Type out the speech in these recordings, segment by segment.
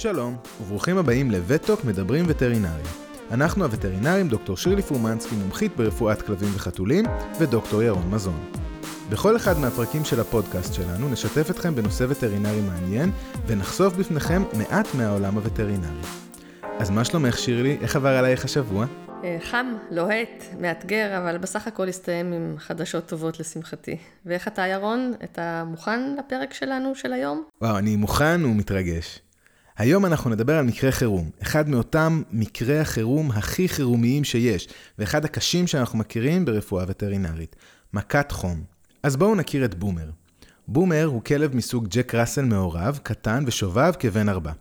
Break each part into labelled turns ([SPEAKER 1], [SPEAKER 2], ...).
[SPEAKER 1] שלום, וברוכים הבאים לווטוק מדברים וטרינריה. אנחנו הווטרינרים דוקטור שירלי פורמנסקי, מומחית ברפואת כלבים וחתולים, ודוקטור ירון מזון. בכל אחד מהפרקים של הפודקאסט שלנו נשתף אתכם בנושא וטרינרי מעניין, ונחשוף בפניכם מעט מהעולם הווטרינרי. אז מה שלומך שירלי? איך עבר עלייך השבוע?
[SPEAKER 2] אה, חם, לוהט, מאתגר, אבל בסך הכל הסתיים עם חדשות טובות לשמחתי. ואיך אתה, ירון? אתה מוכן לפרק שלנו של היום?
[SPEAKER 1] וואו, אני מוכן ומתרגש. היום אנחנו נדבר על מקרה חירום, אחד מאותם מקרי החירום הכי חירומיים שיש, ואחד הקשים שאנחנו מכירים ברפואה וטרינרית, מכת חום. אז בואו נכיר את בומר. בומר הוא כלב מסוג ג'ק ראסל מעורב, קטן ושובב כבן ארבע.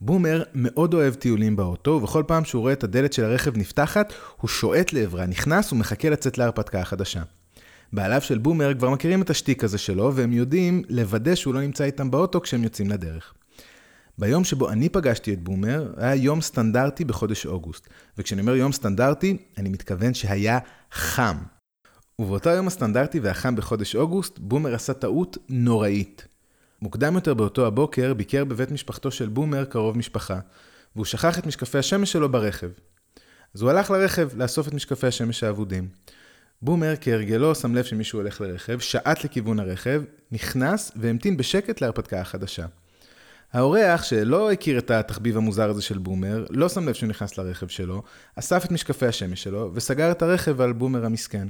[SPEAKER 1] בומר מאוד אוהב טיולים באוטו, ובכל פעם שהוא רואה את הדלת של הרכב נפתחת, הוא שועט לעברה, נכנס ומחכה לצאת להרפתקה החדשה. בעליו של בומר כבר מכירים את השטיק הזה שלו, והם יודעים לוודא שהוא לא נמצא איתם באוטו כשהם יוצאים לדרך. ביום שבו אני פגשתי את בומר, היה יום סטנדרטי בחודש אוגוסט. וכשאני אומר יום סטנדרטי, אני מתכוון שהיה חם. ובאותו יום הסטנדרטי והחם בחודש אוגוסט, בומר עשה טעות נוראית. מוקדם יותר באותו הבוקר ביקר בבית משפחתו של בומר קרוב משפחה, והוא שכח את משקפי השמש שלו ברכב. אז הוא הלך לרכב לאסוף את משקפי השמש האבודים. בומר כהרגלו שם לב שמישהו הולך לרכב, שעט לכיוון הרכב, נכנס והמתין בשקט להרפתקה החדשה. האורח, שלא הכיר את התחביב המוזר הזה של בומר, לא שם לב שהוא נכנס לרכב שלו, אסף את משקפי השמש שלו, וסגר את הרכב על בומר המסכן.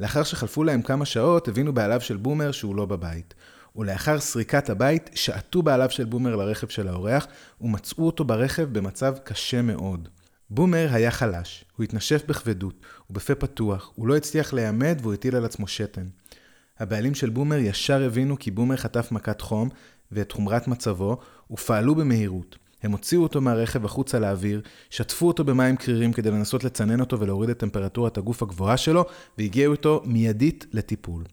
[SPEAKER 1] לאחר שחלפו להם כמה שעות, הבינו בעליו של בומר שהוא לא בבית. ולאחר סריקת הבית, שעטו בעליו של בומר לרכב של האורח, ומצאו אותו ברכב במצב קשה מאוד. בומר היה חלש, הוא התנשף בכבדות, ובפה פתוח, הוא לא הצליח להיעמד והוא הטיל על עצמו שתן. הבעלים של בומר ישר הבינו כי בומר חטף מכת חום ואת חומרת מצבו, ופעלו במהירות. הם הוציאו אותו מהרכב החוצה לאוויר, שטפו אותו במים קרירים כדי לנסות לצנן אותו ולהוריד את טמפרטורת הגוף הגבוהה שלו, והגיעו איתו מיידית לטיפול.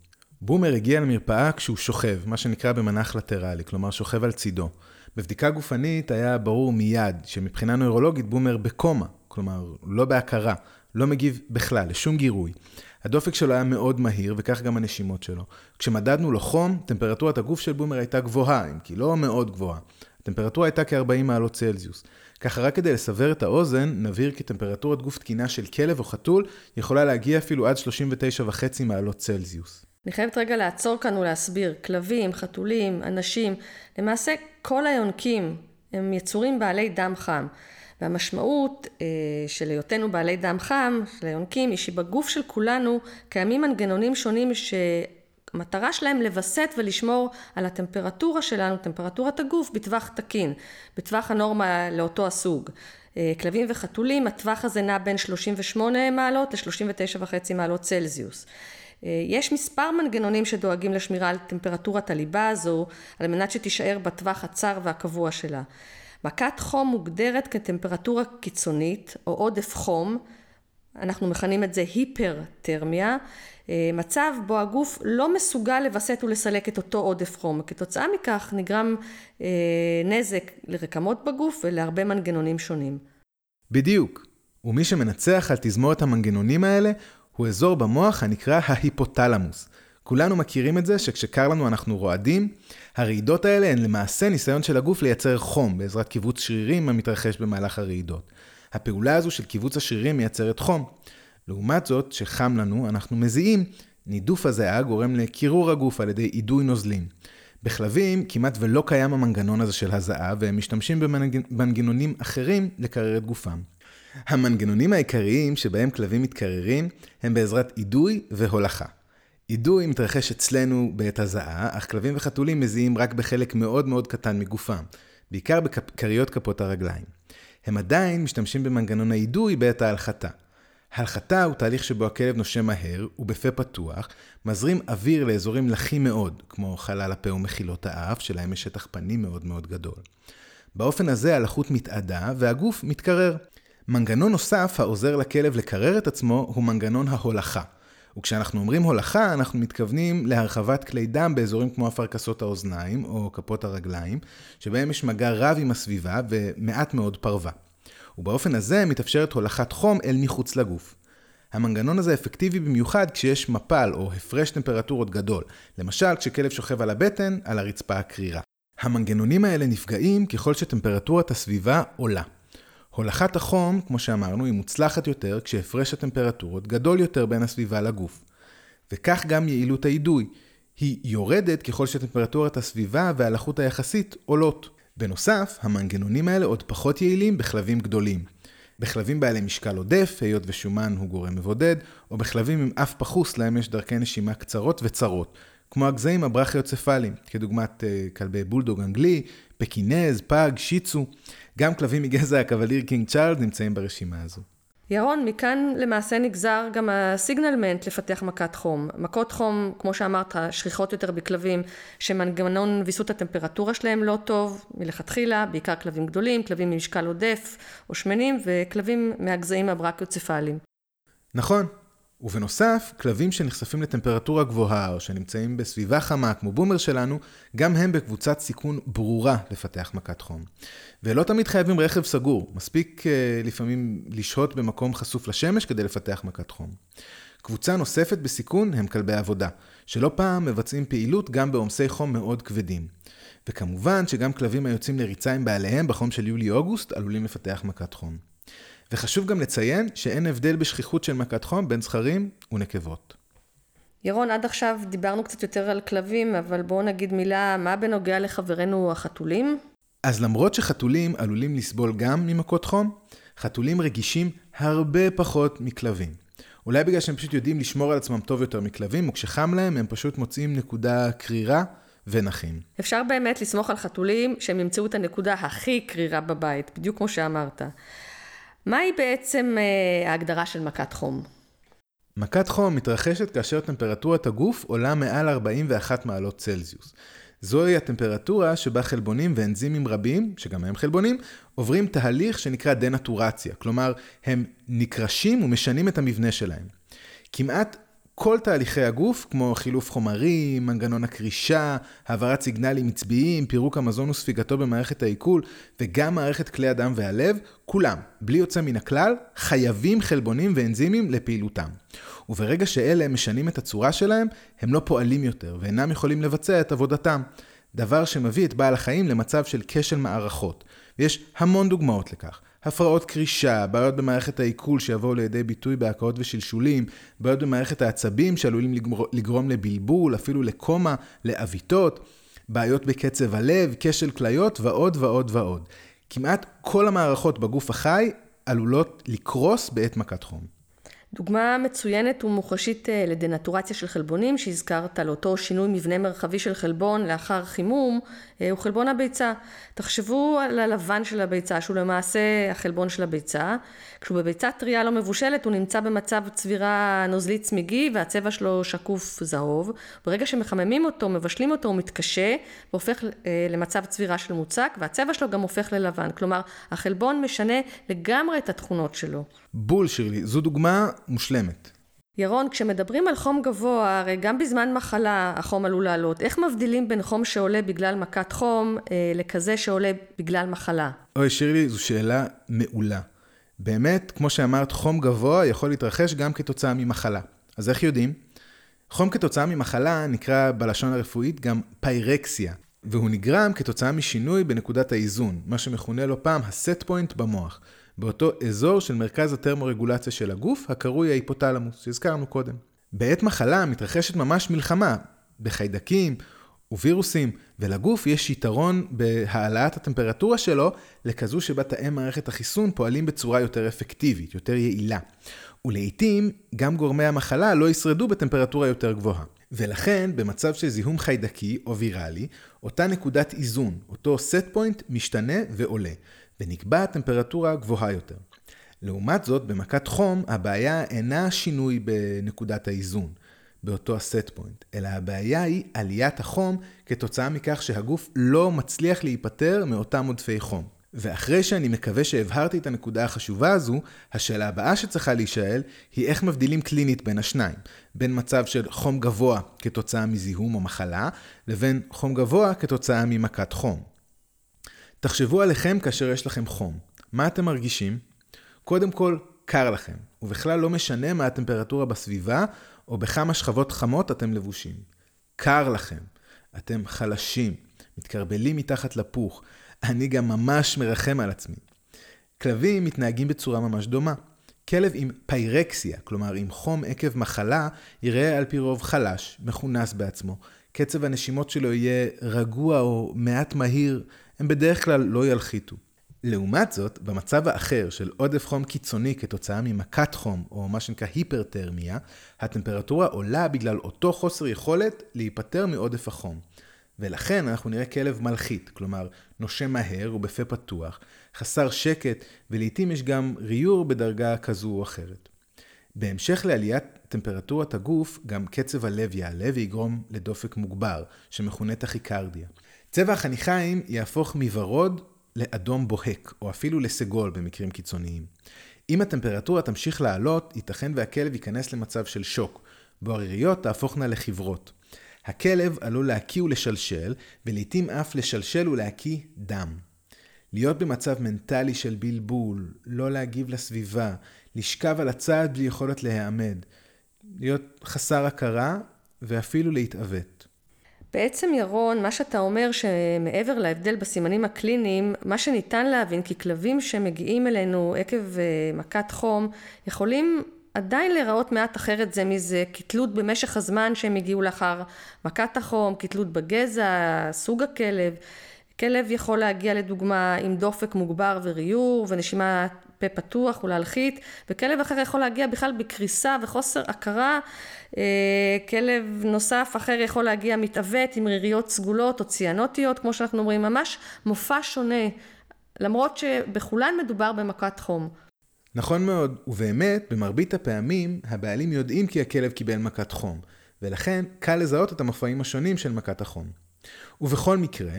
[SPEAKER 1] בומר הגיע למרפאה כשהוא שוכב, מה שנקרא במנח לטרלי, כלומר שוכב על צידו. בבדיקה גופנית היה ברור מיד שמבחינה נוירולוגית בומר בקומה, כלומר לא בהכרה, לא מגיב בכלל, לשום גירוי. הדופק שלו היה מאוד מהיר, וכך גם הנשימות שלו. כשמדדנו לו חום, טמפרטורת הגוף של בומר הייתה גבוהה, אם כי לא מאוד גבוהה. הטמפרטורה הייתה כ-40 מעלות צלזיוס. ככה רק כדי לסבר את האוזן, נבהיר כי טמפרטורת גוף תקינה של כלב או חתול יכולה להגיע אפילו עד 39.5 מעלות צלזיוס.
[SPEAKER 2] אני חייבת רגע לעצור כאן ולהסביר. כלבים, חתולים, אנשים, למעשה כל היונקים הם יצורים בעלי דם חם. והמשמעות אה, של היותנו בעלי דם חם, של היונקים, היא שבגוף של כולנו קיימים מנגנונים שונים שהמטרה שלהם לווסת ולשמור על הטמפרטורה שלנו, טמפרטורת הגוף, בטווח תקין, בטווח הנורמה לאותו הסוג. אה, כלבים וחתולים, הטווח הזה נע בין 38 מעלות ל-39.5 מעלות צלזיוס. אה, יש מספר מנגנונים שדואגים לשמירה על טמפרטורת הליבה הזו, על מנת שתישאר בטווח הצר והקבוע שלה. מכת חום מוגדרת כטמפרטורה קיצונית או עודף חום, אנחנו מכנים את זה היפרתרמיה, אה, מצב בו הגוף לא מסוגל לווסת ולסלק את אותו עודף חום. כתוצאה מכך נגרם אה, נזק לרקמות בגוף ולהרבה מנגנונים שונים.
[SPEAKER 1] בדיוק. ומי שמנצח על תזמורת המנגנונים האלה הוא אזור במוח הנקרא ההיפותלמוס. כולנו מכירים את זה שכשקר לנו אנחנו רועדים. הרעידות האלה הן למעשה ניסיון של הגוף לייצר חום בעזרת קיבוץ שרירים המתרחש במהלך הרעידות. הפעולה הזו של קיבוץ השרירים מייצרת חום. לעומת זאת, כשחם לנו, אנחנו מזיעים, נידוף הזיעה גורם לקירור הגוף על ידי אידוי נוזלים. בכלבים כמעט ולא קיים המנגנון הזה של הזעה, והם משתמשים במנגנונים אחרים לקרר את גופם. המנגנונים העיקריים שבהם כלבים מתקררים הם בעזרת אידוי והולכה. אידוי מתרחש אצלנו בעת הזעה, אך כלבים וחתולים מזיעים רק בחלק מאוד מאוד קטן מגופם, בעיקר בכריות כפות הרגליים. הם עדיין משתמשים במנגנון האידוי בעת ההלחתה. הלחתה הוא תהליך שבו הכלב נושם מהר ובפה פתוח, מזרים אוויר לאזורים לחים מאוד, כמו חלל הפה ומחילות האף, שלהם יש שטח פנים מאוד מאוד גדול. באופן הזה הלחות מתאדה והגוף מתקרר. מנגנון נוסף העוזר לכלב לקרר את עצמו הוא מנגנון ההולכה. וכשאנחנו אומרים הולכה, אנחנו מתכוונים להרחבת כלי דם באזורים כמו אפרכסות האוזניים או כפות הרגליים, שבהם יש מגע רב עם הסביבה ומעט מאוד פרווה. ובאופן הזה מתאפשרת הולכת חום אל מחוץ לגוף. המנגנון הזה אפקטיבי במיוחד כשיש מפל או הפרש טמפרטורות גדול, למשל כשכלב שוכב על הבטן על הרצפה הקרירה. המנגנונים האלה נפגעים ככל שטמפרטורת הסביבה עולה. הולכת החום, כמו שאמרנו, היא מוצלחת יותר כשהפרש הטמפרטורות גדול יותר בין הסביבה לגוף. וכך גם יעילות האידוי. היא יורדת ככל שטמפרטורת הסביבה והלחות היחסית עולות. בנוסף, המנגנונים האלה עוד פחות יעילים בכלבים גדולים. בכלבים בעלי משקל עודף, היות ושומן הוא גורם מבודד, או בכלבים עם אף פחוס להם יש דרכי נשימה קצרות וצרות, כמו הגזעים הברכיצפליים, כדוגמת אה, כלבי בולדוג אנגלי, פקינז, פג, שיצו. גם כלבים מגזע הקווליר קינג צ'ארלס נמצאים ברשימה הזו.
[SPEAKER 2] ירון, מכאן למעשה נגזר גם ה signalment לפתח מכת חום. מכות חום, כמו שאמרת, שכיחות יותר בכלבים שמנגנון ויסות הטמפרטורה שלהם לא טוב מלכתחילה, בעיקר כלבים גדולים, כלבים במשקל עודף או שמנים וכלבים מהגזעים הברקיוצפליים.
[SPEAKER 1] נכון, ובנוסף, כלבים שנחשפים לטמפרטורה גבוהה או שנמצאים בסביבה חמה כמו בומר שלנו, גם הם בקבוצת סיכון ברורה לפתח מכת חום. ולא תמיד חייבים רכב סגור, מספיק uh, לפעמים לשהות במקום חשוף לשמש כדי לפתח מכת חום. קבוצה נוספת בסיכון הם כלבי עבודה, שלא פעם מבצעים פעילות גם בעומסי חום מאוד כבדים. וכמובן שגם כלבים היוצאים לריצה עם בעליהם בחום של יולי-אוגוסט עלולים לפתח מכת חום. וחשוב גם לציין שאין הבדל בשכיחות של מכת חום בין זכרים ונקבות.
[SPEAKER 2] ירון, עד עכשיו דיברנו קצת יותר על כלבים, אבל בואו נגיד מילה, מה בנוגע לחברינו החתולים?
[SPEAKER 1] אז למרות שחתולים עלולים לסבול גם ממכות חום, חתולים רגישים הרבה פחות מכלבים. אולי בגלל שהם פשוט יודעים לשמור על עצמם טוב יותר מכלבים, וכשחם להם הם פשוט מוצאים נקודה קרירה ונחים.
[SPEAKER 2] אפשר באמת לסמוך על חתולים שהם ימצאו את הנקודה הכי קרירה בבית, בדיוק כמו שאמרת. מהי בעצם אה, ההגדרה של מכת חום?
[SPEAKER 1] מכת חום מתרחשת כאשר טמפרטורת הגוף עולה מעל 41 מעלות צלזיוס. זוהי הטמפרטורה שבה חלבונים ואנזימים רבים, שגם הם חלבונים, עוברים תהליך שנקרא דנטורציה, כלומר, הם נקרשים ומשנים את המבנה שלהם. כמעט כל תהליכי הגוף, כמו חילוף חומרים, מנגנון הקרישה, העברת סיגנלים עצביים, פירוק המזון וספיגתו במערכת העיכול, וגם מערכת כלי הדם והלב, כולם, בלי יוצא מן הכלל, חייבים חלבונים ואנזימים לפעילותם. וברגע שאלה משנים את הצורה שלהם, הם לא פועלים יותר, ואינם יכולים לבצע את עבודתם. דבר שמביא את בעל החיים למצב של כשל מערכות. ויש המון דוגמאות לכך. הפרעות קרישה, בעיות במערכת העיכול שיבואו לידי ביטוי בהקאות ושלשולים, בעיות במערכת העצבים שעלולים לגרום לבלבול, אפילו לקומה, לעוויתות, בעיות בקצב הלב, כשל כליות ועוד ועוד ועוד. כמעט כל המערכות בגוף החי עלולות לקרוס בעת מכת חום.
[SPEAKER 2] דוגמה מצוינת ומוחשית אה, לדנטורציה של חלבונים שהזכרת לאותו שינוי מבנה מרחבי של חלבון לאחר חימום אה, הוא חלבון הביצה. תחשבו על הלבן של הביצה שהוא למעשה החלבון של הביצה. כשהוא בביצה טריה לא מבושלת הוא נמצא במצב צבירה נוזלית צמיגי והצבע שלו שקוף זהוב. ברגע שמחממים אותו, מבשלים אותו, הוא מתקשה והופך אה, למצב צבירה של מוצק והצבע שלו גם הופך ללבן. כלומר החלבון משנה לגמרי את התכונות שלו.
[SPEAKER 1] בול שירלי, זו דוגמה מושלמת.
[SPEAKER 2] ירון, כשמדברים על חום גבוה, הרי גם בזמן מחלה החום עלול לעלות. איך מבדילים בין חום שעולה בגלל מכת חום אה, לכזה שעולה בגלל מחלה?
[SPEAKER 1] אוי, שירלי, זו שאלה מעולה. באמת, כמו שאמרת, חום גבוה יכול להתרחש גם כתוצאה ממחלה. אז איך יודעים? חום כתוצאה ממחלה נקרא בלשון הרפואית גם פיירקסיה, והוא נגרם כתוצאה משינוי בנקודת האיזון, מה שמכונה לא פעם הסט פוינט במוח. באותו אזור של מרכז הטרמורגולציה של הגוף, הקרוי ההיפותלמוס, שהזכרנו קודם. בעת מחלה מתרחשת ממש מלחמה בחיידקים ווירוסים, ולגוף יש יתרון בהעלאת הטמפרטורה שלו לכזו שבה תאי מערכת החיסון פועלים בצורה יותר אפקטיבית, יותר יעילה. ולעיתים גם גורמי המחלה לא ישרדו בטמפרטורה יותר גבוהה. ולכן, במצב של זיהום חיידקי או ויראלי, אותה נקודת איזון, אותו set point, משתנה ועולה. ונקבעת טמפרטורה גבוהה יותר. לעומת זאת, במכת חום, הבעיה אינה שינוי בנקודת האיזון, באותו הסט פוינט, אלא הבעיה היא עליית החום כתוצאה מכך שהגוף לא מצליח להיפטר מאותם עודפי חום. ואחרי שאני מקווה שהבהרתי את הנקודה החשובה הזו, השאלה הבאה שצריכה להישאל היא איך מבדילים קלינית בין השניים, בין מצב של חום גבוה כתוצאה מזיהום או מחלה, לבין חום גבוה כתוצאה ממכת חום. תחשבו עליכם כאשר יש לכם חום. מה אתם מרגישים? קודם כל, קר לכם, ובכלל לא משנה מה הטמפרטורה בסביבה, או בכמה שכבות חמות אתם לבושים. קר לכם, אתם חלשים, מתקרבלים מתחת לפוך. אני גם ממש מרחם על עצמי. כלבים מתנהגים בצורה ממש דומה. כלב עם פיירקסיה, כלומר עם חום עקב מחלה, יראה על פי רוב חלש, מכונס בעצמו. קצב הנשימות שלו יהיה רגוע או מעט מהיר, הם בדרך כלל לא ילחיתו. לעומת זאת, במצב האחר של עודף חום קיצוני כתוצאה ממכת חום, או מה שנקרא היפרתרמיה, הטמפרטורה עולה בגלל אותו חוסר יכולת להיפטר מעודף החום. ולכן אנחנו נראה כלב מלחית, כלומר נושם מהר ובפה פתוח, חסר שקט, ולעיתים יש גם ריור בדרגה כזו או אחרת. בהמשך לעליית טמפרטורת הגוף, גם קצב הלב יעלה ויגרום לדופק מוגבר, שמכונה טכיקרדיה. צבע החניכיים יהפוך מוורוד לאדום בוהק, או אפילו לסגול במקרים קיצוניים. אם הטמפרטורה תמשיך לעלות, ייתכן והכלב ייכנס למצב של שוק, בו הריריות תהפוכנה לחברות. הכלב עלול להקיא ולשלשל, ולעיתים אף לשלשל ולהקיא דם. להיות במצב מנטלי של בלבול, לא להגיב לסביבה, לשכב על הצד בלי יכולת להיעמד, להיות חסר הכרה ואפילו להתעוות.
[SPEAKER 2] בעצם ירון, מה שאתה אומר שמעבר להבדל בסימנים הקליניים, מה שניתן להבין כי כלבים שמגיעים אלינו עקב אה, מכת חום יכולים עדיין להיראות מעט אחרת זה מזה, כתלות במשך הזמן שהם הגיעו לאחר מכת החום, כתלות בגזע, סוג הכלב. כלב יכול להגיע לדוגמה עם דופק מוגבר וריור ונשימה פה פתוח ולהלחית, וכלב אחר יכול להגיע בכלל בקריסה וחוסר הכרה. אה, כלב נוסף אחר יכול להגיע מתעוות עם ריריות סגולות או ציאנוטיות, כמו שאנחנו אומרים, ממש מופע שונה, למרות שבכולן מדובר במכת חום.
[SPEAKER 1] נכון מאוד, ובאמת, במרבית הפעמים, הבעלים יודעים כי הכלב קיבל מכת חום, ולכן קל לזהות את המופעים השונים של מכת החום. ובכל מקרה,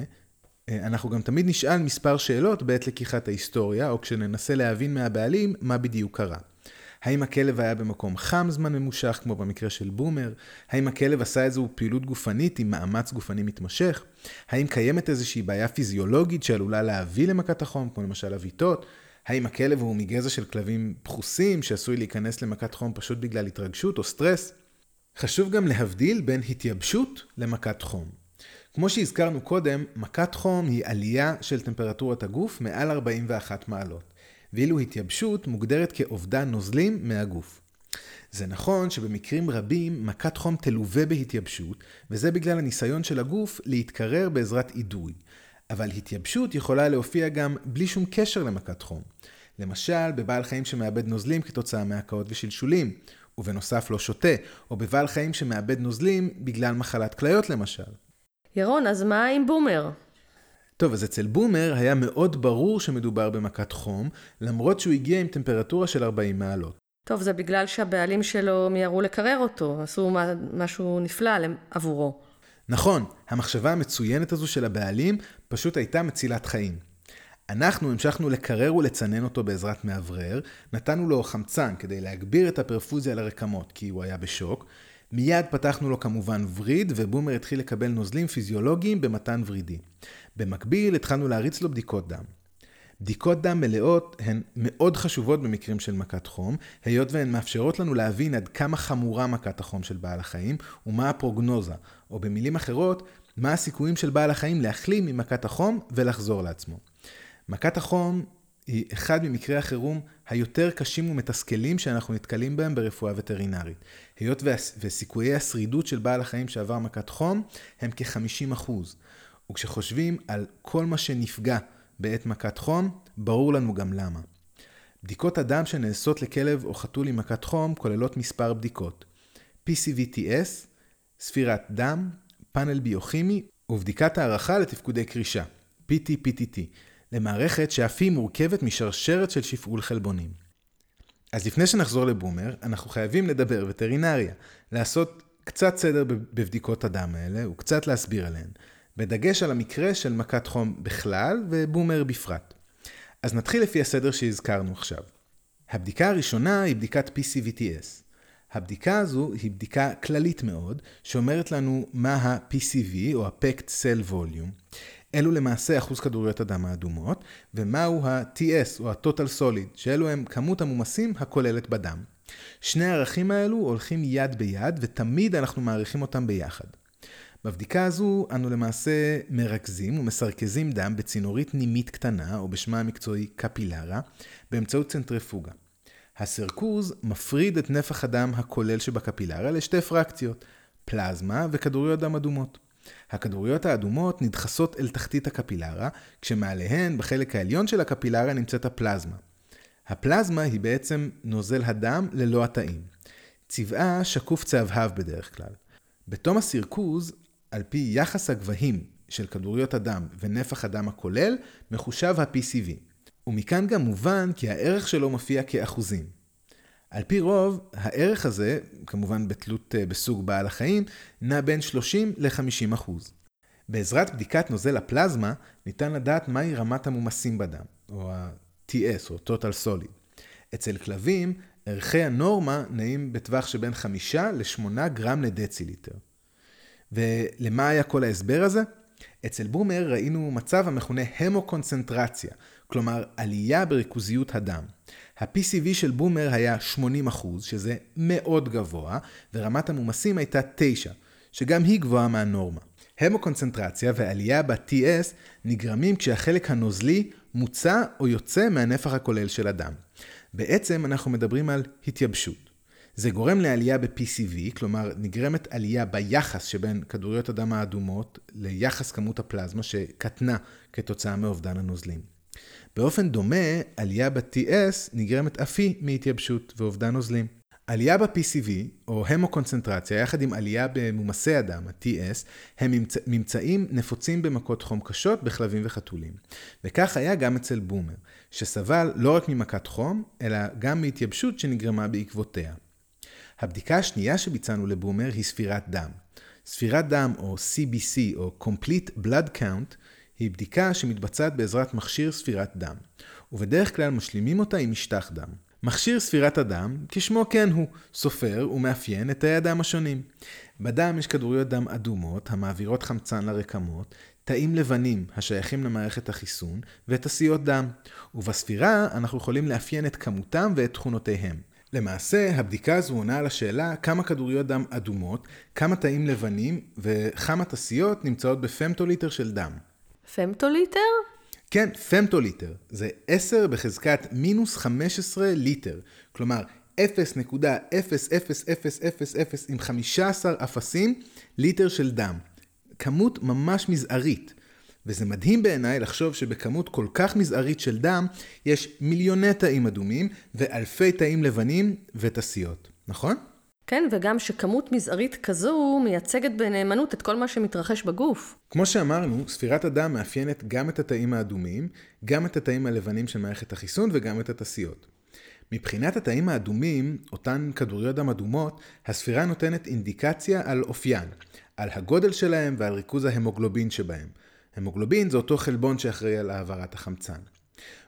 [SPEAKER 1] אנחנו גם תמיד נשאל מספר שאלות בעת לקיחת ההיסטוריה, או כשננסה להבין מהבעלים מה בדיוק קרה. האם הכלב היה במקום חם זמן ממושך, כמו במקרה של בומר? האם הכלב עשה איזו פעילות גופנית עם מאמץ גופני מתמשך? האם קיימת איזושהי בעיה פיזיולוגית שעלולה להביא למכת החום, כמו למשל אביטות? האם הכלב הוא מגזע של כלבים פחוסים שעשוי להיכנס למכת חום פשוט בגלל התרגשות או סטרס? חשוב גם להבדיל בין התייבשות למכת חום. כמו שהזכרנו קודם, מכת חום היא עלייה של טמפרטורת הגוף מעל 41 מעלות, ואילו התייבשות מוגדרת כאובדן נוזלים מהגוף. זה נכון שבמקרים רבים מכת חום תלווה בהתייבשות, וזה בגלל הניסיון של הגוף להתקרר בעזרת אידוי. אבל התייבשות יכולה להופיע גם בלי שום קשר למכת חום. למשל, בבעל חיים שמאבד נוזלים כתוצאה מהקאות ושלשולים, ובנוסף לא שותה, או בבעל חיים שמאבד נוזלים בגלל מחלת כליות למשל.
[SPEAKER 2] ירון, אז מה עם בומר?
[SPEAKER 1] טוב, אז אצל בומר היה מאוד ברור שמדובר במכת חום, למרות שהוא הגיע עם טמפרטורה של 40 מעלות.
[SPEAKER 2] טוב, זה בגלל שהבעלים שלו מיהרו לקרר אותו, עשו משהו נפלא עבורו.
[SPEAKER 1] נכון, המחשבה המצוינת הזו של הבעלים פשוט הייתה מצילת חיים. אנחנו המשכנו לקרר ולצנן אותו בעזרת מאוורר, נתנו לו חמצן כדי להגביר את הפרפוזיה לרקמות כי הוא היה בשוק, מיד פתחנו לו כמובן וריד, ובומר התחיל לקבל נוזלים פיזיולוגיים במתן ורידי. במקביל התחלנו להריץ לו בדיקות דם. בדיקות דם מלאות הן מאוד חשובות במקרים של מכת חום, היות והן מאפשרות לנו להבין עד כמה חמורה מכת החום של בעל החיים ומה הפרוגנוזה, או במילים אחרות, מה הסיכויים של בעל החיים להחלים ממכת החום ולחזור לעצמו. מכת החום היא אחד ממקרי החירום היותר קשים ומתסכלים שאנחנו נתקלים בהם ברפואה וטרינרית. היות וסיכויי השרידות של בעל החיים שעבר מכת חום הם כ-50%. וכשחושבים על כל מה שנפגע בעת מכת חום, ברור לנו גם למה. בדיקות הדם שנעשות לכלב או חתול עם מכת חום כוללות מספר בדיקות. PCVTS, ספירת דם, פאנל ביוכימי ובדיקת הערכה לתפקודי קרישה, PT-PTT. למערכת שאף היא מורכבת משרשרת של שפעול חלבונים. אז לפני שנחזור לבומר, אנחנו חייבים לדבר וטרינריה, לעשות קצת סדר בבדיקות הדם האלה וקצת להסביר עליהן, בדגש על המקרה של מכת חום בכלל ובומר בפרט. אז נתחיל לפי הסדר שהזכרנו עכשיו. הבדיקה הראשונה היא בדיקת PCVTS. הבדיקה הזו היא בדיקה כללית מאוד, שאומרת לנו מה ה-PCV או ה-Packed Cell Volume. אלו למעשה אחוז כדוריות הדם האדומות, ומהו ה-TS או ה-Total Solid, שאלו הם כמות המומסים הכוללת בדם. שני הערכים האלו הולכים יד ביד, ותמיד אנחנו מעריכים אותם ביחד. בבדיקה הזו אנו למעשה מרכזים ומסרכזים דם בצינורית נימית קטנה, או בשמה המקצועי קפילרה, באמצעות צנטריפוגה. הסרכוז מפריד את נפח הדם הכולל שבקפילרה לשתי פרקציות, פלזמה וכדוריות דם אדומות. הכדוריות האדומות נדחסות אל תחתית הקפילרה, כשמעליהן, בחלק העליון של הקפילרה, נמצאת הפלזמה. הפלזמה היא בעצם נוזל הדם ללא התאים. צבעה שקוף צהבהב בדרך כלל. בתום הסרכוז, על פי יחס הגבהים של כדוריות הדם ונפח הדם הכולל, מחושב ה-PCV. ומכאן גם מובן כי הערך שלו מופיע כאחוזים. על פי רוב, הערך הזה, כמובן בתלות אה, בסוג בעל החיים, נע בין 30 ל-50 אחוז. בעזרת בדיקת נוזל הפלזמה, ניתן לדעת מהי רמת המומסים בדם, או ה-TS, או total solid. אצל כלבים, ערכי הנורמה נעים בטווח שבין 5 ל-8 גרם לדציליטר. ולמה היה כל ההסבר הזה? אצל בומר ראינו מצב המכונה המוקונצנטרציה, כלומר עלייה בריכוזיות הדם. ה-PCV של בומר היה 80%, שזה מאוד גבוה, ורמת המומסים הייתה 9, שגם היא גבוהה מהנורמה. המוקונצנטרציה ועלייה ב-TS נגרמים כשהחלק הנוזלי מוצא או יוצא מהנפח הכולל של הדם. בעצם אנחנו מדברים על התייבשות. זה גורם לעלייה ב-PCV, כלומר נגרמת עלייה ביחס שבין כדוריות הדם האדומות ליחס כמות הפלזמה שקטנה כתוצאה מאובדן הנוזלים. באופן דומה, עלייה ב-TS נגרמת אף היא מהתייבשות ואובדן נוזלים. עלייה ב-PCV, או המוקונצנטרציה, יחד עם עלייה במומסי הדם, ה-TS, הם ממצא, ממצאים נפוצים במכות חום קשות בכלבים וחתולים. וכך היה גם אצל בומר, שסבל לא רק ממכת חום, אלא גם מהתייבשות שנגרמה בעקבותיה. הבדיקה השנייה שביצענו לבומר היא ספירת דם. ספירת דם, או CBC, או Complete Blood Count, היא בדיקה שמתבצעת בעזרת מכשיר ספירת דם, ובדרך כלל משלימים אותה עם משטח דם. מכשיר ספירת הדם, כשמו כן הוא, סופר ומאפיין את תאי הדם השונים. בדם יש כדוריות דם אדומות המעבירות חמצן לרקמות, תאים לבנים השייכים למערכת החיסון וטסיות דם, ובספירה אנחנו יכולים לאפיין את כמותם ואת תכונותיהם. למעשה, הבדיקה הזו עונה על השאלה כמה כדוריות דם אדומות, כמה תאים לבנים וכמה טסיות נמצאות בפמטוליטר של דם.
[SPEAKER 2] פמטוליטר?
[SPEAKER 1] כן, פמטוליטר. זה 10 בחזקת מינוס 15 ליטר. כלומר, 0.00000 עם 15 אפסים ליטר של דם. כמות ממש מזערית. וזה מדהים בעיניי לחשוב שבכמות כל כך מזערית של דם, יש מיליוני תאים אדומים ואלפי תאים לבנים ותסיות, נכון?
[SPEAKER 2] כן, וגם שכמות מזערית כזו מייצגת בנאמנות את כל מה שמתרחש בגוף.
[SPEAKER 1] כמו שאמרנו, ספירת הדם מאפיינת גם את התאים האדומים, גם את התאים הלבנים של מערכת החיסון וגם את התסיות. מבחינת התאים האדומים, אותן כדוריות דם אדומות, הספירה נותנת אינדיקציה על אופיין, על הגודל שלהם ועל ריכוז ההמוגלובין שבהם. המוגלובין זה אותו חלבון שאחראי על העברת החמצן.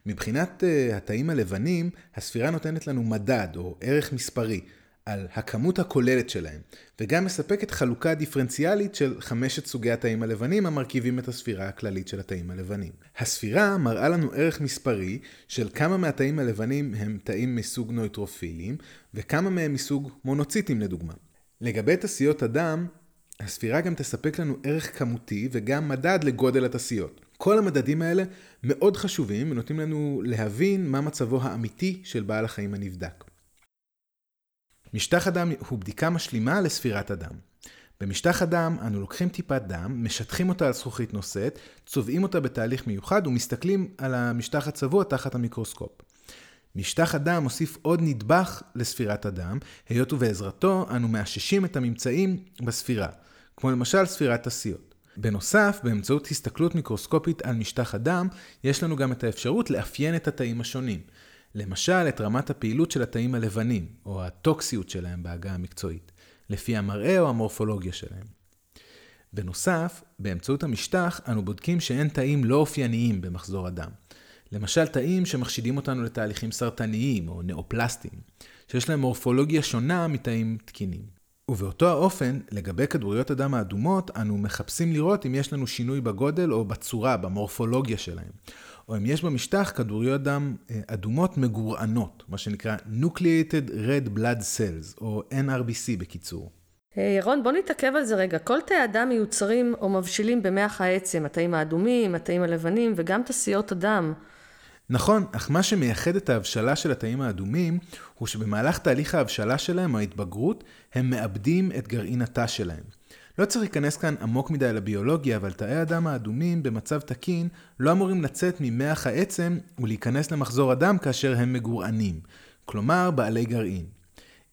[SPEAKER 1] מבחינת uh, התאים הלבנים, הספירה נותנת לנו מדד או ערך מספרי על הכמות הכוללת שלהם, וגם מספקת חלוקה דיפרנציאלית של חמשת סוגי התאים הלבנים המרכיבים את הספירה הכללית של התאים הלבנים. הספירה מראה לנו ערך מספרי של כמה מהתאים הלבנים הם תאים מסוג נויטרופילים, וכמה מהם מסוג מונוציטים לדוגמה. לגבי תסיות הדם, הספירה גם תספק לנו ערך כמותי וגם מדד לגודל התסיות. כל המדדים האלה מאוד חשובים ונותנים לנו להבין מה מצבו האמיתי של בעל החיים הנבדק. משטח הדם הוא בדיקה משלימה לספירת הדם. במשטח הדם אנו לוקחים טיפת דם, משטחים אותה על זכוכית נושאת, צובעים אותה בתהליך מיוחד ומסתכלים על המשטח הצבוע תחת המיקרוסקופ. משטח הדם מוסיף עוד נדבך לספירת הדם, היות ובעזרתו אנו מאששים את הממצאים בספירה, כמו למשל ספירת תסיות. בנוסף, באמצעות הסתכלות מיקרוסקופית על משטח הדם, יש לנו גם את האפשרות לאפיין את התאים השונים. למשל, את רמת הפעילות של התאים הלבנים, או הטוקסיות שלהם בהגה המקצועית, לפי המראה או המורפולוגיה שלהם. בנוסף, באמצעות המשטח אנו בודקים שאין תאים לא אופייניים במחזור הדם. למשל תאים שמחשידים אותנו לתהליכים סרטניים או נאופלסטיים, שיש להם מורפולוגיה שונה מתאים תקינים. ובאותו האופן, לגבי כדוריות הדם האדומות, אנו מחפשים לראות אם יש לנו שינוי בגודל או בצורה, במורפולוגיה שלהם. או אם יש במשטח כדוריות דם אה, אדומות מגורענות, מה שנקרא Nucleated Red Blood Cells, או NRBC בקיצור.
[SPEAKER 2] ירון, בוא נתעכב על זה רגע. כל תאי הדם מיוצרים או מבשילים במח העצם, התאים האדומים, התאים הלבנים וגם תסיות הדם.
[SPEAKER 1] נכון, אך מה שמייחד את ההבשלה של התאים האדומים, הוא שבמהלך תהליך ההבשלה שלהם, או ההתבגרות, הם מאבדים את גרעין התא שלהם. לא צריך להיכנס כאן עמוק מדי לביולוגיה, אבל תאי הדם האדומים במצב תקין לא אמורים לצאת ממח העצם ולהיכנס למחזור הדם כאשר הם מגורענים, כלומר בעלי גרעין.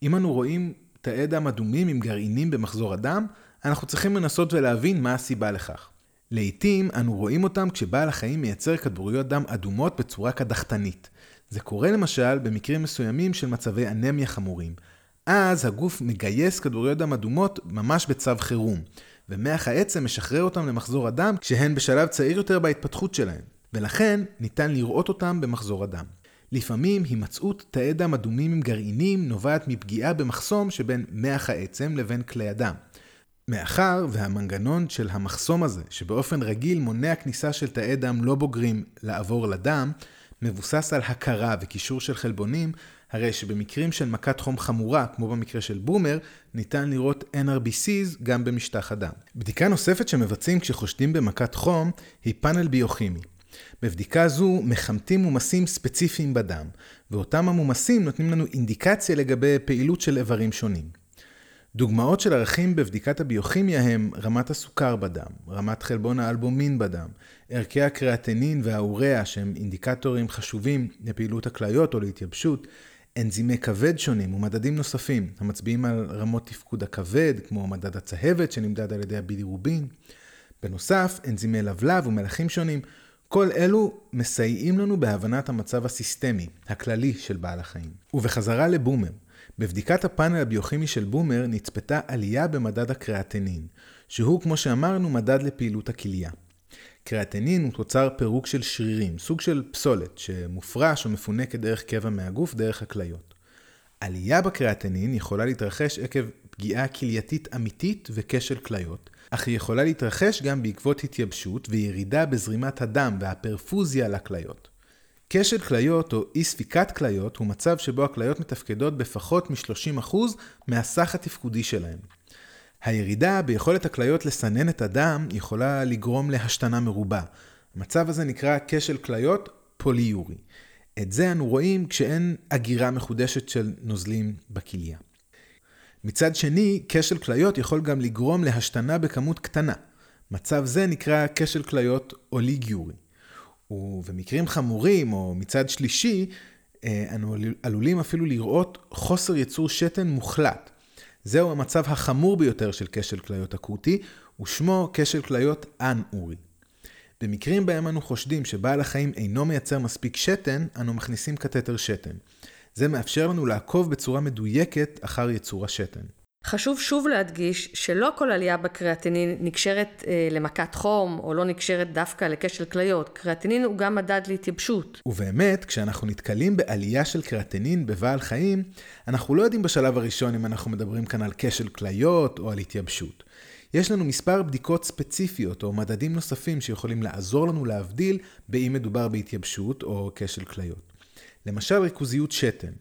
[SPEAKER 1] אם אנו רואים תאי דם אדומים עם גרעינים במחזור הדם, אנחנו צריכים לנסות ולהבין מה הסיבה לכך. לעתים אנו רואים אותם כשבעל החיים מייצר כדוריות דם אדומות בצורה קדחתנית. זה קורה למשל במקרים מסוימים של מצבי אנמיה חמורים. אז הגוף מגייס כדוריות דם אדומות ממש בצו חירום, ומח העצם משחרר אותם למחזור הדם כשהן בשלב צעיר יותר בהתפתחות שלהן, ולכן ניתן לראות אותם במחזור הדם. לפעמים הימצאות תאי דם אדומים עם גרעינים נובעת מפגיעה במחסום שבין מח העצם לבין כלי הדם. מאחר והמנגנון של המחסום הזה, שבאופן רגיל מונע כניסה של תאי דם לא בוגרים לעבור לדם, מבוסס על הכרה וקישור של חלבונים, הרי שבמקרים של מכת חום חמורה, כמו במקרה של בומר, ניתן לראות NRBCs גם במשטח הדם. בדיקה נוספת שמבצעים כשחושדים במכת חום היא פאנל ביוכימי. בבדיקה זו מחמתים מומסים ספציפיים בדם, ואותם המומסים נותנים לנו אינדיקציה לגבי פעילות של איברים שונים. דוגמאות של ערכים בבדיקת הביוכימיה הם רמת הסוכר בדם, רמת חלבון האלבומין בדם, ערכי הקריאטנין והאוריאה שהם אינדיקטורים חשובים לפעילות הכליות או להתייבשות, אנזימי כבד שונים ומדדים נוספים המצביעים על רמות תפקוד הכבד, כמו מדד הצהבת שנמדד על ידי הבילירובין. בנוסף, אנזימי לבלב ומלחים שונים, כל אלו מסייעים לנו בהבנת המצב הסיסטמי, הכללי של בעל החיים. ובחזרה לבומר, בבדיקת הפאנל הביוכימי של בומר נצפתה עלייה במדד הקריאטנין, שהוא כמו שאמרנו מדד לפעילות הכליה. קריאטנין הוא תוצר פירוק של שרירים, סוג של פסולת, שמופרש או מפונה כדרך קבע מהגוף דרך הכליות. עלייה בקריאטנין יכולה להתרחש עקב פגיעה כלייתית אמיתית וכשל כליות, אך היא יכולה להתרחש גם בעקבות התייבשות וירידה בזרימת הדם והפרפוזיה לכליות. כשל כליות או אי ספיקת כליות הוא מצב שבו הכליות מתפקדות בפחות מ-30% מהסך התפקודי שלהן. הירידה ביכולת הכליות לסנן את הדם יכולה לגרום להשתנה מרובה. המצב הזה נקרא כשל כליות פוליורי. את זה אנו רואים כשאין אגירה מחודשת של נוזלים בכליה. מצד שני, כשל כליות יכול גם לגרום להשתנה בכמות קטנה. מצב זה נקרא כשל כליות אוליגיורי. ובמקרים חמורים, או מצד שלישי, אה, אנו עלולים אפילו לראות חוסר יצור שתן מוחלט. זהו המצב החמור ביותר של כשל כליות אקוטי, ושמו כשל כליות אנ-אורי. במקרים בהם אנו חושדים שבעל החיים אינו מייצר מספיק שתן, אנו מכניסים קתטר שתן. זה מאפשר לנו לעקוב בצורה מדויקת אחר יצור השתן.
[SPEAKER 2] חשוב שוב להדגיש שלא כל עלייה בקריאטינין נקשרת אה, למכת חום או לא נקשרת דווקא לכשל כליות. קריאטינין הוא גם מדד להתייבשות.
[SPEAKER 1] ובאמת, כשאנחנו נתקלים בעלייה של קריאטינין בבעל חיים, אנחנו לא יודעים בשלב הראשון אם אנחנו מדברים כאן על כשל כליות או על התייבשות. יש לנו מספר בדיקות ספציפיות או מדדים נוספים שיכולים לעזור לנו להבדיל באם מדובר בהתייבשות או כשל כליות. למשל ריכוזיות שתן.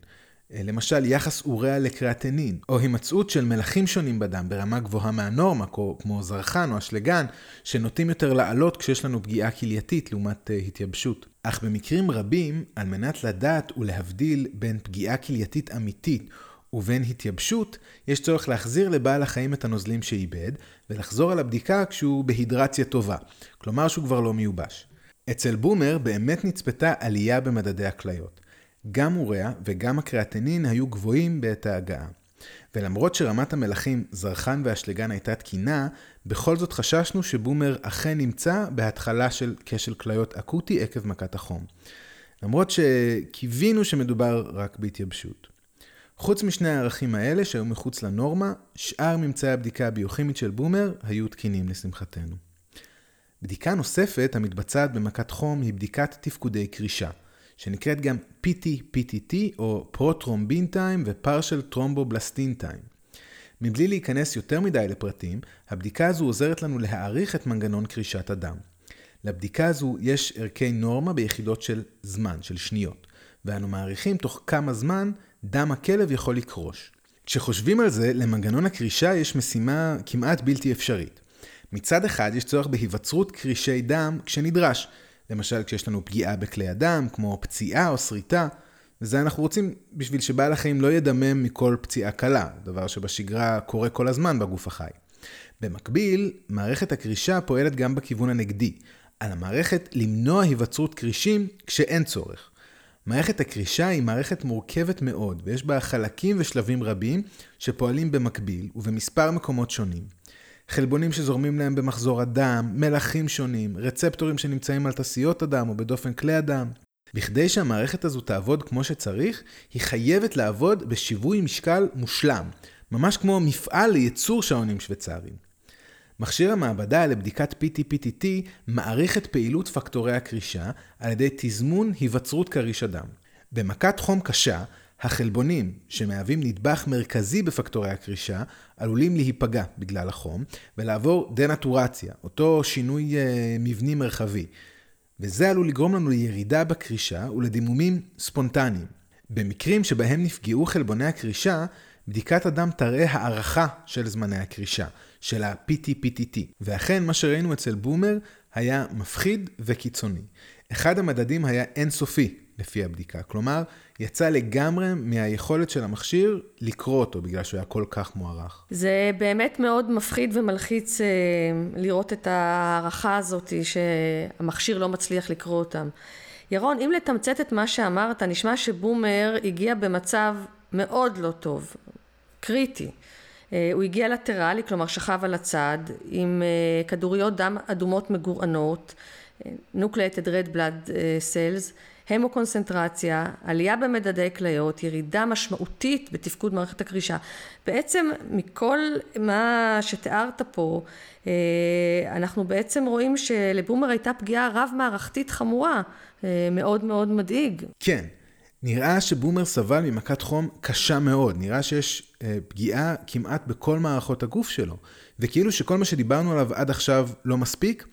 [SPEAKER 1] אה, למשל יחס אוריה לקריאטנין, או הימצאות של מלחים שונים בדם ברמה גבוהה מהנורמה, כמו זרחן או אשלגן, שנוטים יותר לעלות כשיש לנו פגיעה כלייתית לעומת uh, התייבשות. אך במקרים רבים, על מנת לדעת ולהבדיל בין פגיעה כלייתית אמיתית ובין התייבשות, יש צורך להחזיר לבעל החיים את הנוזלים שאיבד, ולחזור על הבדיקה כשהוא בהידרציה טובה, כלומר שהוא כבר לא מיובש. אצל בומר באמת נצפתה עלייה במדדי הכליות. גם אוריה וגם הקריאטנין היו גבוהים בעת ההגעה. ולמרות שרמת המלחים זרחן ואשלגן הייתה תקינה, בכל זאת חששנו שבומר אכן נמצא בהתחלה של כשל כליות אקוטי עקב מכת החום. למרות שקיווינו שמדובר רק בהתייבשות. חוץ משני הערכים האלה שהיו מחוץ לנורמה, שאר ממצאי הבדיקה הביוכימית של בומר היו תקינים לשמחתנו. בדיקה נוספת המתבצעת במכת חום היא בדיקת תפקודי קרישה. שנקראת גם PT-PTT או prothrombin time ו partial thromboplastin time. מבלי להיכנס יותר מדי לפרטים, הבדיקה הזו עוזרת לנו להעריך את מנגנון קרישת הדם. לבדיקה הזו יש ערכי נורמה ביחידות של זמן, של שניות, ואנו מעריכים תוך כמה זמן דם הכלב יכול לקרוש. כשחושבים על זה, למנגנון הקרישה יש משימה כמעט בלתי אפשרית. מצד אחד יש צורך בהיווצרות קרישי דם כשנדרש. למשל כשיש לנו פגיעה בכלי הדם, כמו פציעה או שריטה, וזה אנחנו רוצים בשביל שבעל החיים לא ידמם מכל פציעה קלה, דבר שבשגרה קורה כל הזמן בגוף החי. במקביל, מערכת הקרישה פועלת גם בכיוון הנגדי, על המערכת למנוע היווצרות קרישים כשאין צורך. מערכת הקרישה היא מערכת מורכבת מאוד, ויש בה חלקים ושלבים רבים שפועלים במקביל ובמספר מקומות שונים. חלבונים שזורמים להם במחזור הדם, מלחים שונים, רצפטורים שנמצאים על תסיות הדם או בדופן כלי הדם. בכדי שהמערכת הזו תעבוד כמו שצריך, היא חייבת לעבוד בשיווי משקל מושלם, ממש כמו מפעל לייצור שעונים שוויצריים. מכשיר המעבדה לבדיקת PT-PTT מעריך את פעילות פקטורי הקרישה על ידי תזמון היווצרות כריש הדם. במכת חום קשה, החלבונים, שמהווים נדבך מרכזי בפקטורי הקרישה, עלולים להיפגע בגלל החום ולעבור דנטורציה, אותו שינוי אה, מבני מרחבי. וזה עלול לגרום לנו לירידה בקרישה ולדימומים ספונטניים. במקרים שבהם נפגעו חלבוני הקרישה, בדיקת הדם תראה הערכה של זמני הקרישה, של ה-PT-PTT. ואכן, מה שראינו אצל בומר היה מפחיד וקיצוני. אחד המדדים היה אינסופי, לפי הבדיקה. כלומר, יצא לגמרי מהיכולת של המכשיר לקרוא אותו, בגלל שהוא היה כל כך מוערך.
[SPEAKER 2] זה באמת מאוד מפחיד ומלחיץ אה, לראות את ההערכה הזאת שהמכשיר לא מצליח לקרוא אותם. ירון, אם לתמצת את מה שאמרת, נשמע שבומר הגיע במצב מאוד לא טוב, קריטי. אה, הוא הגיע לטרלי, כלומר שכב על הצד, עם אה, כדוריות דם אדומות מגורענות, נוקלטד רד בלאד סלס, המוקונסנטרציה, עלייה במדדי כליות, ירידה משמעותית בתפקוד מערכת הקרישה. בעצם מכל מה שתיארת פה, אה, אנחנו בעצם רואים שלבומר הייתה פגיעה רב-מערכתית חמורה, מאוד מאוד מדאיג.
[SPEAKER 1] כן. נראה שבומר סבל ממכת חום קשה מאוד, נראה שיש אה, פגיעה כמעט בכל מערכות הגוף שלו, וכאילו שכל מה שדיברנו עליו עד עכשיו לא מספיק,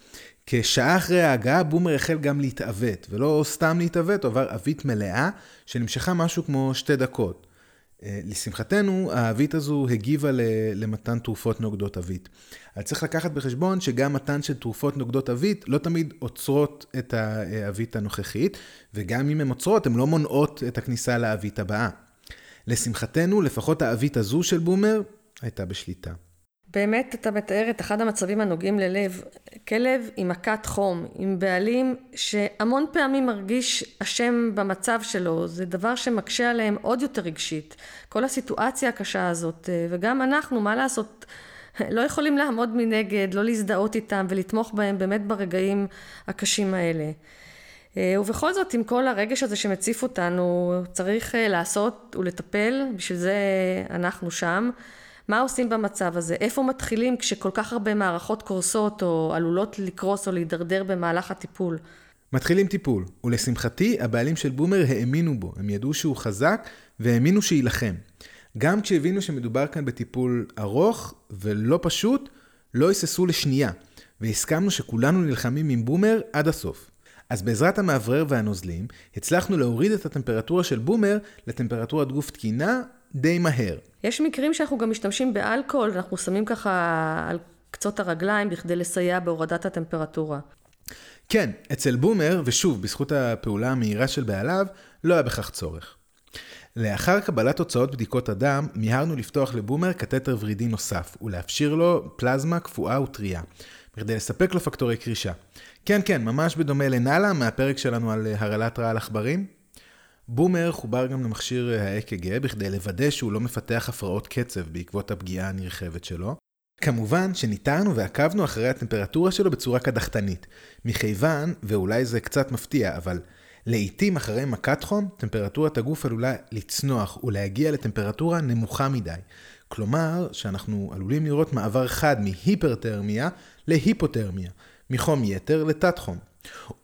[SPEAKER 1] כשעה אחרי ההגעה בומר החל גם להתעוות, ולא סתם להתעוות, הוא עבר עווית מלאה שנמשכה משהו כמו שתי דקות. אה, לשמחתנו, העווית הזו הגיבה למתן תרופות נוגדות עווית. אבל צריך לקחת בחשבון שגם מתן של תרופות נוגדות עווית לא תמיד עוצרות את העווית הנוכחית, וגם אם הן עוצרות, הן לא מונעות את הכניסה לעווית הבאה. לשמחתנו, לפחות העווית הזו של בומר הייתה בשליטה.
[SPEAKER 2] באמת אתה מתאר את אחד המצבים הנוגעים ללב. כלב עם מכת חום, עם בעלים שהמון פעמים מרגיש אשם במצב שלו, זה דבר שמקשה עליהם עוד יותר רגשית. כל הסיטואציה הקשה הזאת, וגם אנחנו, מה לעשות, לא יכולים לעמוד מנגד, לא להזדהות איתם ולתמוך בהם באמת ברגעים הקשים האלה. ובכל זאת, עם כל הרגש הזה שמציף אותנו, צריך לעשות ולטפל, בשביל זה אנחנו שם. מה עושים במצב הזה? איפה מתחילים כשכל כך הרבה מערכות קורסות או עלולות לקרוס או להידרדר במהלך הטיפול?
[SPEAKER 1] מתחילים טיפול, ולשמחתי הבעלים של בומר האמינו בו, הם ידעו שהוא חזק והאמינו שיילחם. גם כשהבינו שמדובר כאן בטיפול ארוך ולא פשוט, לא היססו לשנייה, והסכמנו שכולנו נלחמים עם בומר עד הסוף. אז בעזרת המאוורר והנוזלים, הצלחנו להוריד את הטמפרטורה של בומר לטמפרטורת גוף תקינה די מהר.
[SPEAKER 2] יש מקרים שאנחנו גם משתמשים באלכוהול, אנחנו שמים ככה על קצות הרגליים בכדי לסייע בהורדת הטמפרטורה.
[SPEAKER 1] כן, אצל בומר, ושוב, בזכות הפעולה המהירה של בעליו, לא היה בכך צורך. לאחר קבלת תוצאות בדיקות הדם, מיהרנו לפתוח לבומר קתטר ורידי נוסף, ולהפשיר לו פלזמה קפואה וטריה, בכדי לספק לו פקטורי קרישה. כן, כן, ממש בדומה לנאלה מהפרק שלנו על הרעלת רעל עכברים. בומר חובר גם למכשיר ה-EKG בכדי לוודא שהוא לא מפתח הפרעות קצב בעקבות הפגיעה הנרחבת שלו. כמובן שניתרנו ועקבנו אחרי הטמפרטורה שלו בצורה קדחתנית, מכיוון, ואולי זה קצת מפתיע, אבל לעיתים אחרי מכת חום, טמפרטורת הגוף עלולה לצנוח ולהגיע לטמפרטורה נמוכה מדי. כלומר, שאנחנו עלולים לראות מעבר חד מהיפרתרמיה להיפותרמיה, מחום יתר לתת חום.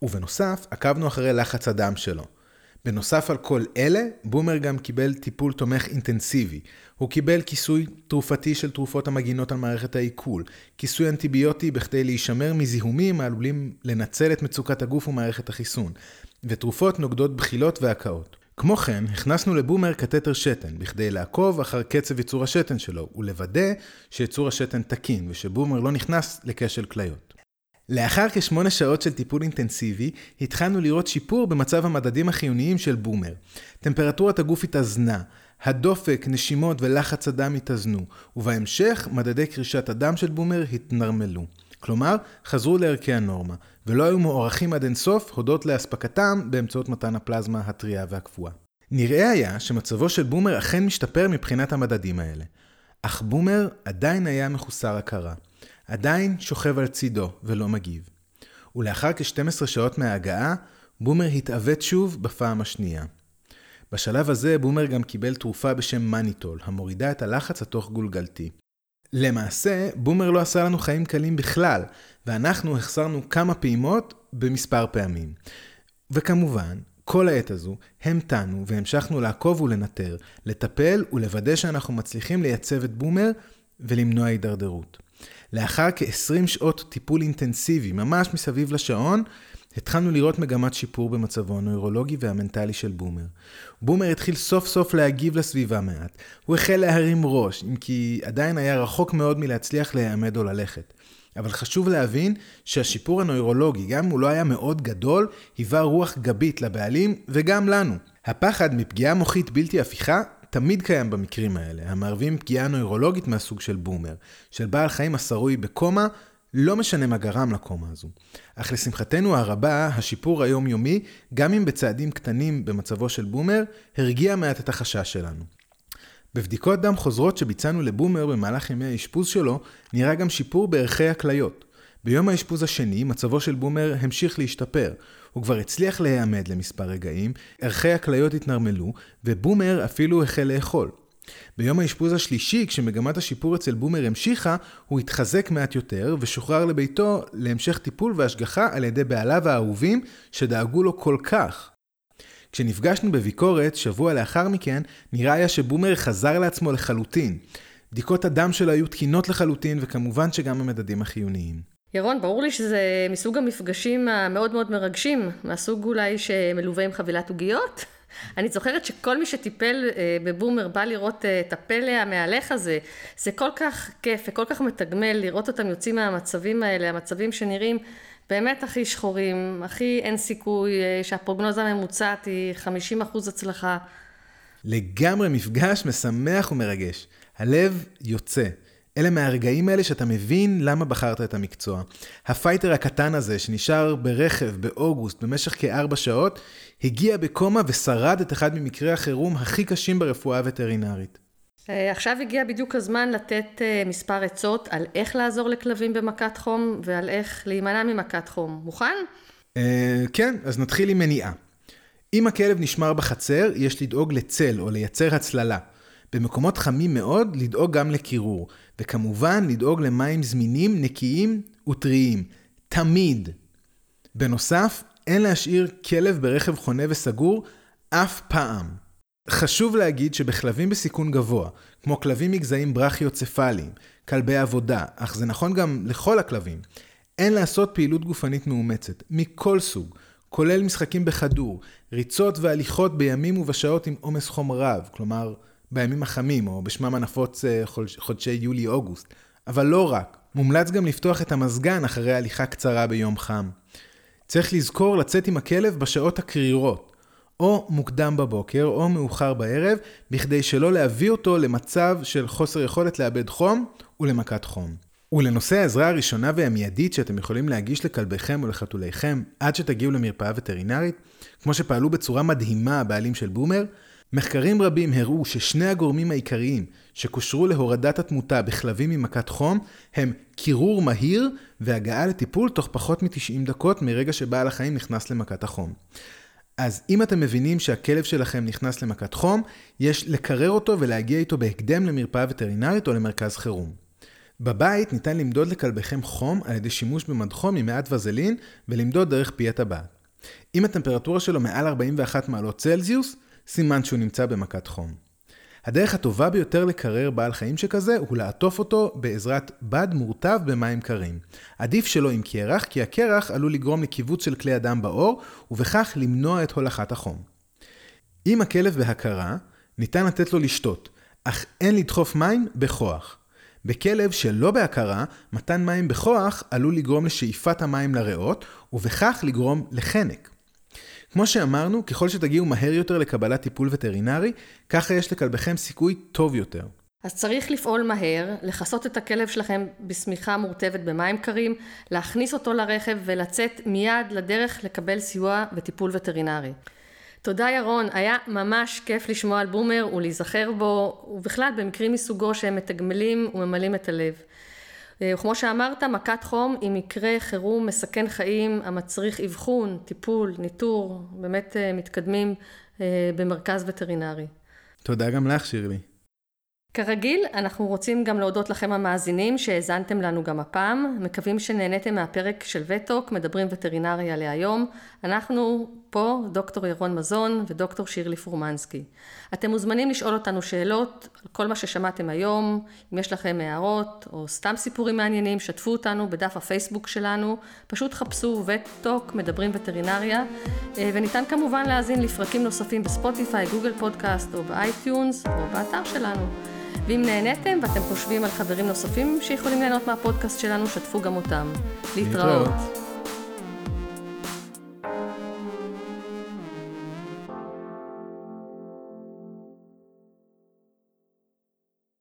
[SPEAKER 1] ובנוסף, עקבנו אחרי לחץ הדם שלו. בנוסף על כל אלה, בומר גם קיבל טיפול תומך אינטנסיבי. הוא קיבל כיסוי תרופתי של תרופות המגינות על מערכת העיכול, כיסוי אנטיביוטי בכדי להישמר מזיהומים העלולים לנצל את מצוקת הגוף ומערכת החיסון, ותרופות נוגדות בחילות והקאות. כמו כן, הכנסנו לבומר קתטר שתן, בכדי לעקוב אחר קצב ייצור השתן שלו, ולוודא שייצור השתן תקין, ושבומר לא נכנס לכשל כליות. לאחר כשמונה שעות של טיפול אינטנסיבי, התחלנו לראות שיפור במצב המדדים החיוניים של בומר. טמפרטורת הגוף התאזנה, הדופק, נשימות ולחץ הדם התאזנו, ובהמשך מדדי קרישת הדם של בומר התנרמלו. כלומר, חזרו לערכי הנורמה, ולא היו מוארכים עד אינסוף הודות לאספקתם באמצעות מתן הפלזמה הטריה והקפואה. נראה היה שמצבו של בומר אכן משתפר מבחינת המדדים האלה. אך בומר עדיין היה מחוסר הכרה. עדיין שוכב על צידו ולא מגיב. ולאחר כ-12 שעות מההגעה, בומר התעוות שוב בפעם השנייה. בשלב הזה בומר גם קיבל תרופה בשם מניטול, המורידה את הלחץ התוך גולגלתי. למעשה, בומר לא עשה לנו חיים קלים בכלל, ואנחנו החסרנו כמה פעימות במספר פעמים. וכמובן, כל העת הזו המתנו והמשכנו לעקוב ולנטר, לטפל ולוודא שאנחנו מצליחים לייצב את בומר ולמנוע הידרדרות. לאחר כ-20 שעות טיפול אינטנסיבי, ממש מסביב לשעון, התחלנו לראות מגמת שיפור במצבו הנוירולוגי והמנטלי של בומר. בומר התחיל סוף סוף להגיב לסביבה מעט. הוא החל להרים ראש, אם כי עדיין היה רחוק מאוד מלהצליח להיעמד או ללכת. אבל חשוב להבין שהשיפור הנוירולוגי, גם אם הוא לא היה מאוד גדול, היווה רוח גבית לבעלים וגם לנו. הפחד מפגיעה מוחית בלתי הפיכה תמיד קיים במקרים האלה, המערבים פגיעה נוירולוגית מהסוג של בומר, של בעל חיים השרוי בקומה, לא משנה מה גרם לקומה הזו. אך לשמחתנו הרבה, השיפור היומיומי, גם אם בצעדים קטנים במצבו של בומר, הרגיע מעט את החשש שלנו. בבדיקות דם חוזרות שביצענו לבומר במהלך ימי האשפוז שלו, נראה גם שיפור בערכי הכליות. ביום האשפוז השני, מצבו של בומר המשיך להשתפר. הוא כבר הצליח להיעמד למספר רגעים, ערכי הכליות התנרמלו, ובומר אפילו החל לאכול. ביום האשפוז השלישי, כשמגמת השיפור אצל בומר המשיכה, הוא התחזק מעט יותר ושוחרר לביתו להמשך טיפול והשגחה על ידי בעליו האהובים שדאגו לו כל כך. כשנפגשנו בביקורת, שבוע לאחר מכן, נראה היה שבומר חזר לעצמו לחלוטין. בדיקות הדם שלו היו תקינות לחלוטין, וכמובן שגם המדדים החיוניים.
[SPEAKER 2] ירון, ברור לי שזה מסוג המפגשים המאוד מאוד מרגשים, מהסוג אולי שמלווה עם חבילת עוגיות. אני זוכרת שכל מי שטיפל אה, בבומר בא לראות אה, את הפלא המהלך הזה. זה כל כך כיף וכל כך מתגמל לראות אותם יוצאים מהמצבים האלה, המצבים שנראים באמת הכי שחורים, הכי אין סיכוי אה, שהפרוגנוזה הממוצעת היא 50% הצלחה.
[SPEAKER 1] לגמרי מפגש משמח ומרגש. הלב יוצא. אלה מהרגעים האלה שאתה מבין למה בחרת את המקצוע. הפייטר הקטן הזה שנשאר ברכב באוגוסט במשך כארבע שעות, הגיע בקומה ושרד את אחד ממקרי החירום הכי קשים ברפואה הווטרינרית.
[SPEAKER 2] אה, עכשיו הגיע בדיוק הזמן לתת אה, מספר עצות על איך לעזור לכלבים במכת חום ועל איך להימנע ממכת חום. מוכן?
[SPEAKER 1] אה, כן, אז נתחיל עם מניעה. אם הכלב נשמר בחצר, יש לדאוג לצל או לייצר הצללה. במקומות חמים מאוד, לדאוג גם לקירור. וכמובן, לדאוג למים זמינים, נקיים וטריים. תמיד. בנוסף, אין להשאיר כלב ברכב חונה וסגור אף פעם. חשוב להגיד שבכלבים בסיכון גבוה, כמו כלבים מגזעים ברכיוצפליים, כלבי עבודה, אך זה נכון גם לכל הכלבים, אין לעשות פעילות גופנית מאומצת, מכל סוג, כולל משחקים בכדור, ריצות והליכות בימים ובשעות עם עומס חום רב, כלומר בימים החמים, או בשמם הנפוץ אה, חודשי יולי-אוגוסט. אבל לא רק, מומלץ גם לפתוח את המזגן אחרי הליכה קצרה ביום חם. צריך לזכור לצאת עם הכלב בשעות הקרירות, או מוקדם בבוקר או מאוחר בערב, בכדי שלא להביא אותו למצב של חוסר יכולת לאבד חום ולמכת חום. ולנושא העזרה הראשונה והמיידית שאתם יכולים להגיש לכלביכם או לחתוליכם עד שתגיעו למרפאה וטרינרית, כמו שפעלו בצורה מדהימה הבעלים של בומר, מחקרים רבים הראו ששני הגורמים העיקריים שקושרו להורדת התמותה בכלבים ממכת חום הם קירור מהיר והגעה לטיפול תוך פחות מ-90 דקות מרגע שבעל החיים נכנס למכת החום. אז אם אתם מבינים שהכלב שלכם נכנס למכת חום, יש לקרר אותו ולהגיע איתו בהקדם למרפאה וטרינרית או למרכז חירום. בבית ניתן למדוד לכלביכם חום על ידי שימוש במד חום עם מעט וזלין ולמדוד דרך פי הטבעת. אם הטמפרטורה שלו מעל 41 מעלות צלזיוס, סימן שהוא נמצא במכת חום. הדרך הטובה ביותר לקרר בעל חיים שכזה הוא לעטוף אותו בעזרת בד מורטב במים קרים. עדיף שלא עם קרח, כי הקרח עלול לגרום לקיבוץ של כלי הדם בעור, ובכך למנוע את הולכת החום. אם הכלב בהכרה, ניתן לתת לו לשתות, אך אין לדחוף מים בכוח. בכלב שלא בהכרה, מתן מים בכוח עלול לגרום לשאיפת המים לריאות, ובכך לגרום לחנק. כמו שאמרנו, ככל שתגיעו מהר יותר לקבלת טיפול וטרינרי, ככה יש לכלבכם סיכוי טוב יותר.
[SPEAKER 2] אז צריך לפעול מהר, לכסות את הכלב שלכם בשמיכה מורטבת במים קרים, להכניס אותו לרכב ולצאת מיד לדרך לקבל סיוע וטיפול וטרינרי. תודה ירון, היה ממש כיף לשמוע על בומר ולהיזכר בו, ובכלל במקרים מסוגו שהם מתגמלים וממלאים את הלב. אה, וכמו שאמרת, מכת חום היא מקרה חירום מסכן חיים המצריך אבחון, טיפול, ניטור, באמת אה, מתקדמים אה, במרכז וטרינרי.
[SPEAKER 1] תודה גם לך, שירלי.
[SPEAKER 2] כרגיל, אנחנו רוצים גם להודות לכם המאזינים שהאזנתם לנו גם הפעם. מקווים שנהניתם מהפרק של וטוק, מדברים וטרינריה להיום. אנחנו פה, דוקטור ירון מזון ודוקטור שירלי פורמנסקי. אתם מוזמנים לשאול אותנו שאלות על כל מה ששמעתם היום. אם יש לכם הערות או סתם סיפורים מעניינים, שתפו אותנו בדף הפייסבוק שלנו. פשוט חפשו וטוק, מדברים וטרינריה. אה, וניתן כמובן להאזין לפרקים נוספים בספוטיפיי, גוגל פודקאסט או באייטיונס או באתר שלנו. ואם נהניתם ואתם חושבים על חברים נוספים שיכולים ליהנות מהפודקאסט שלנו, שתפו גם אותם. להתראות. להתראות.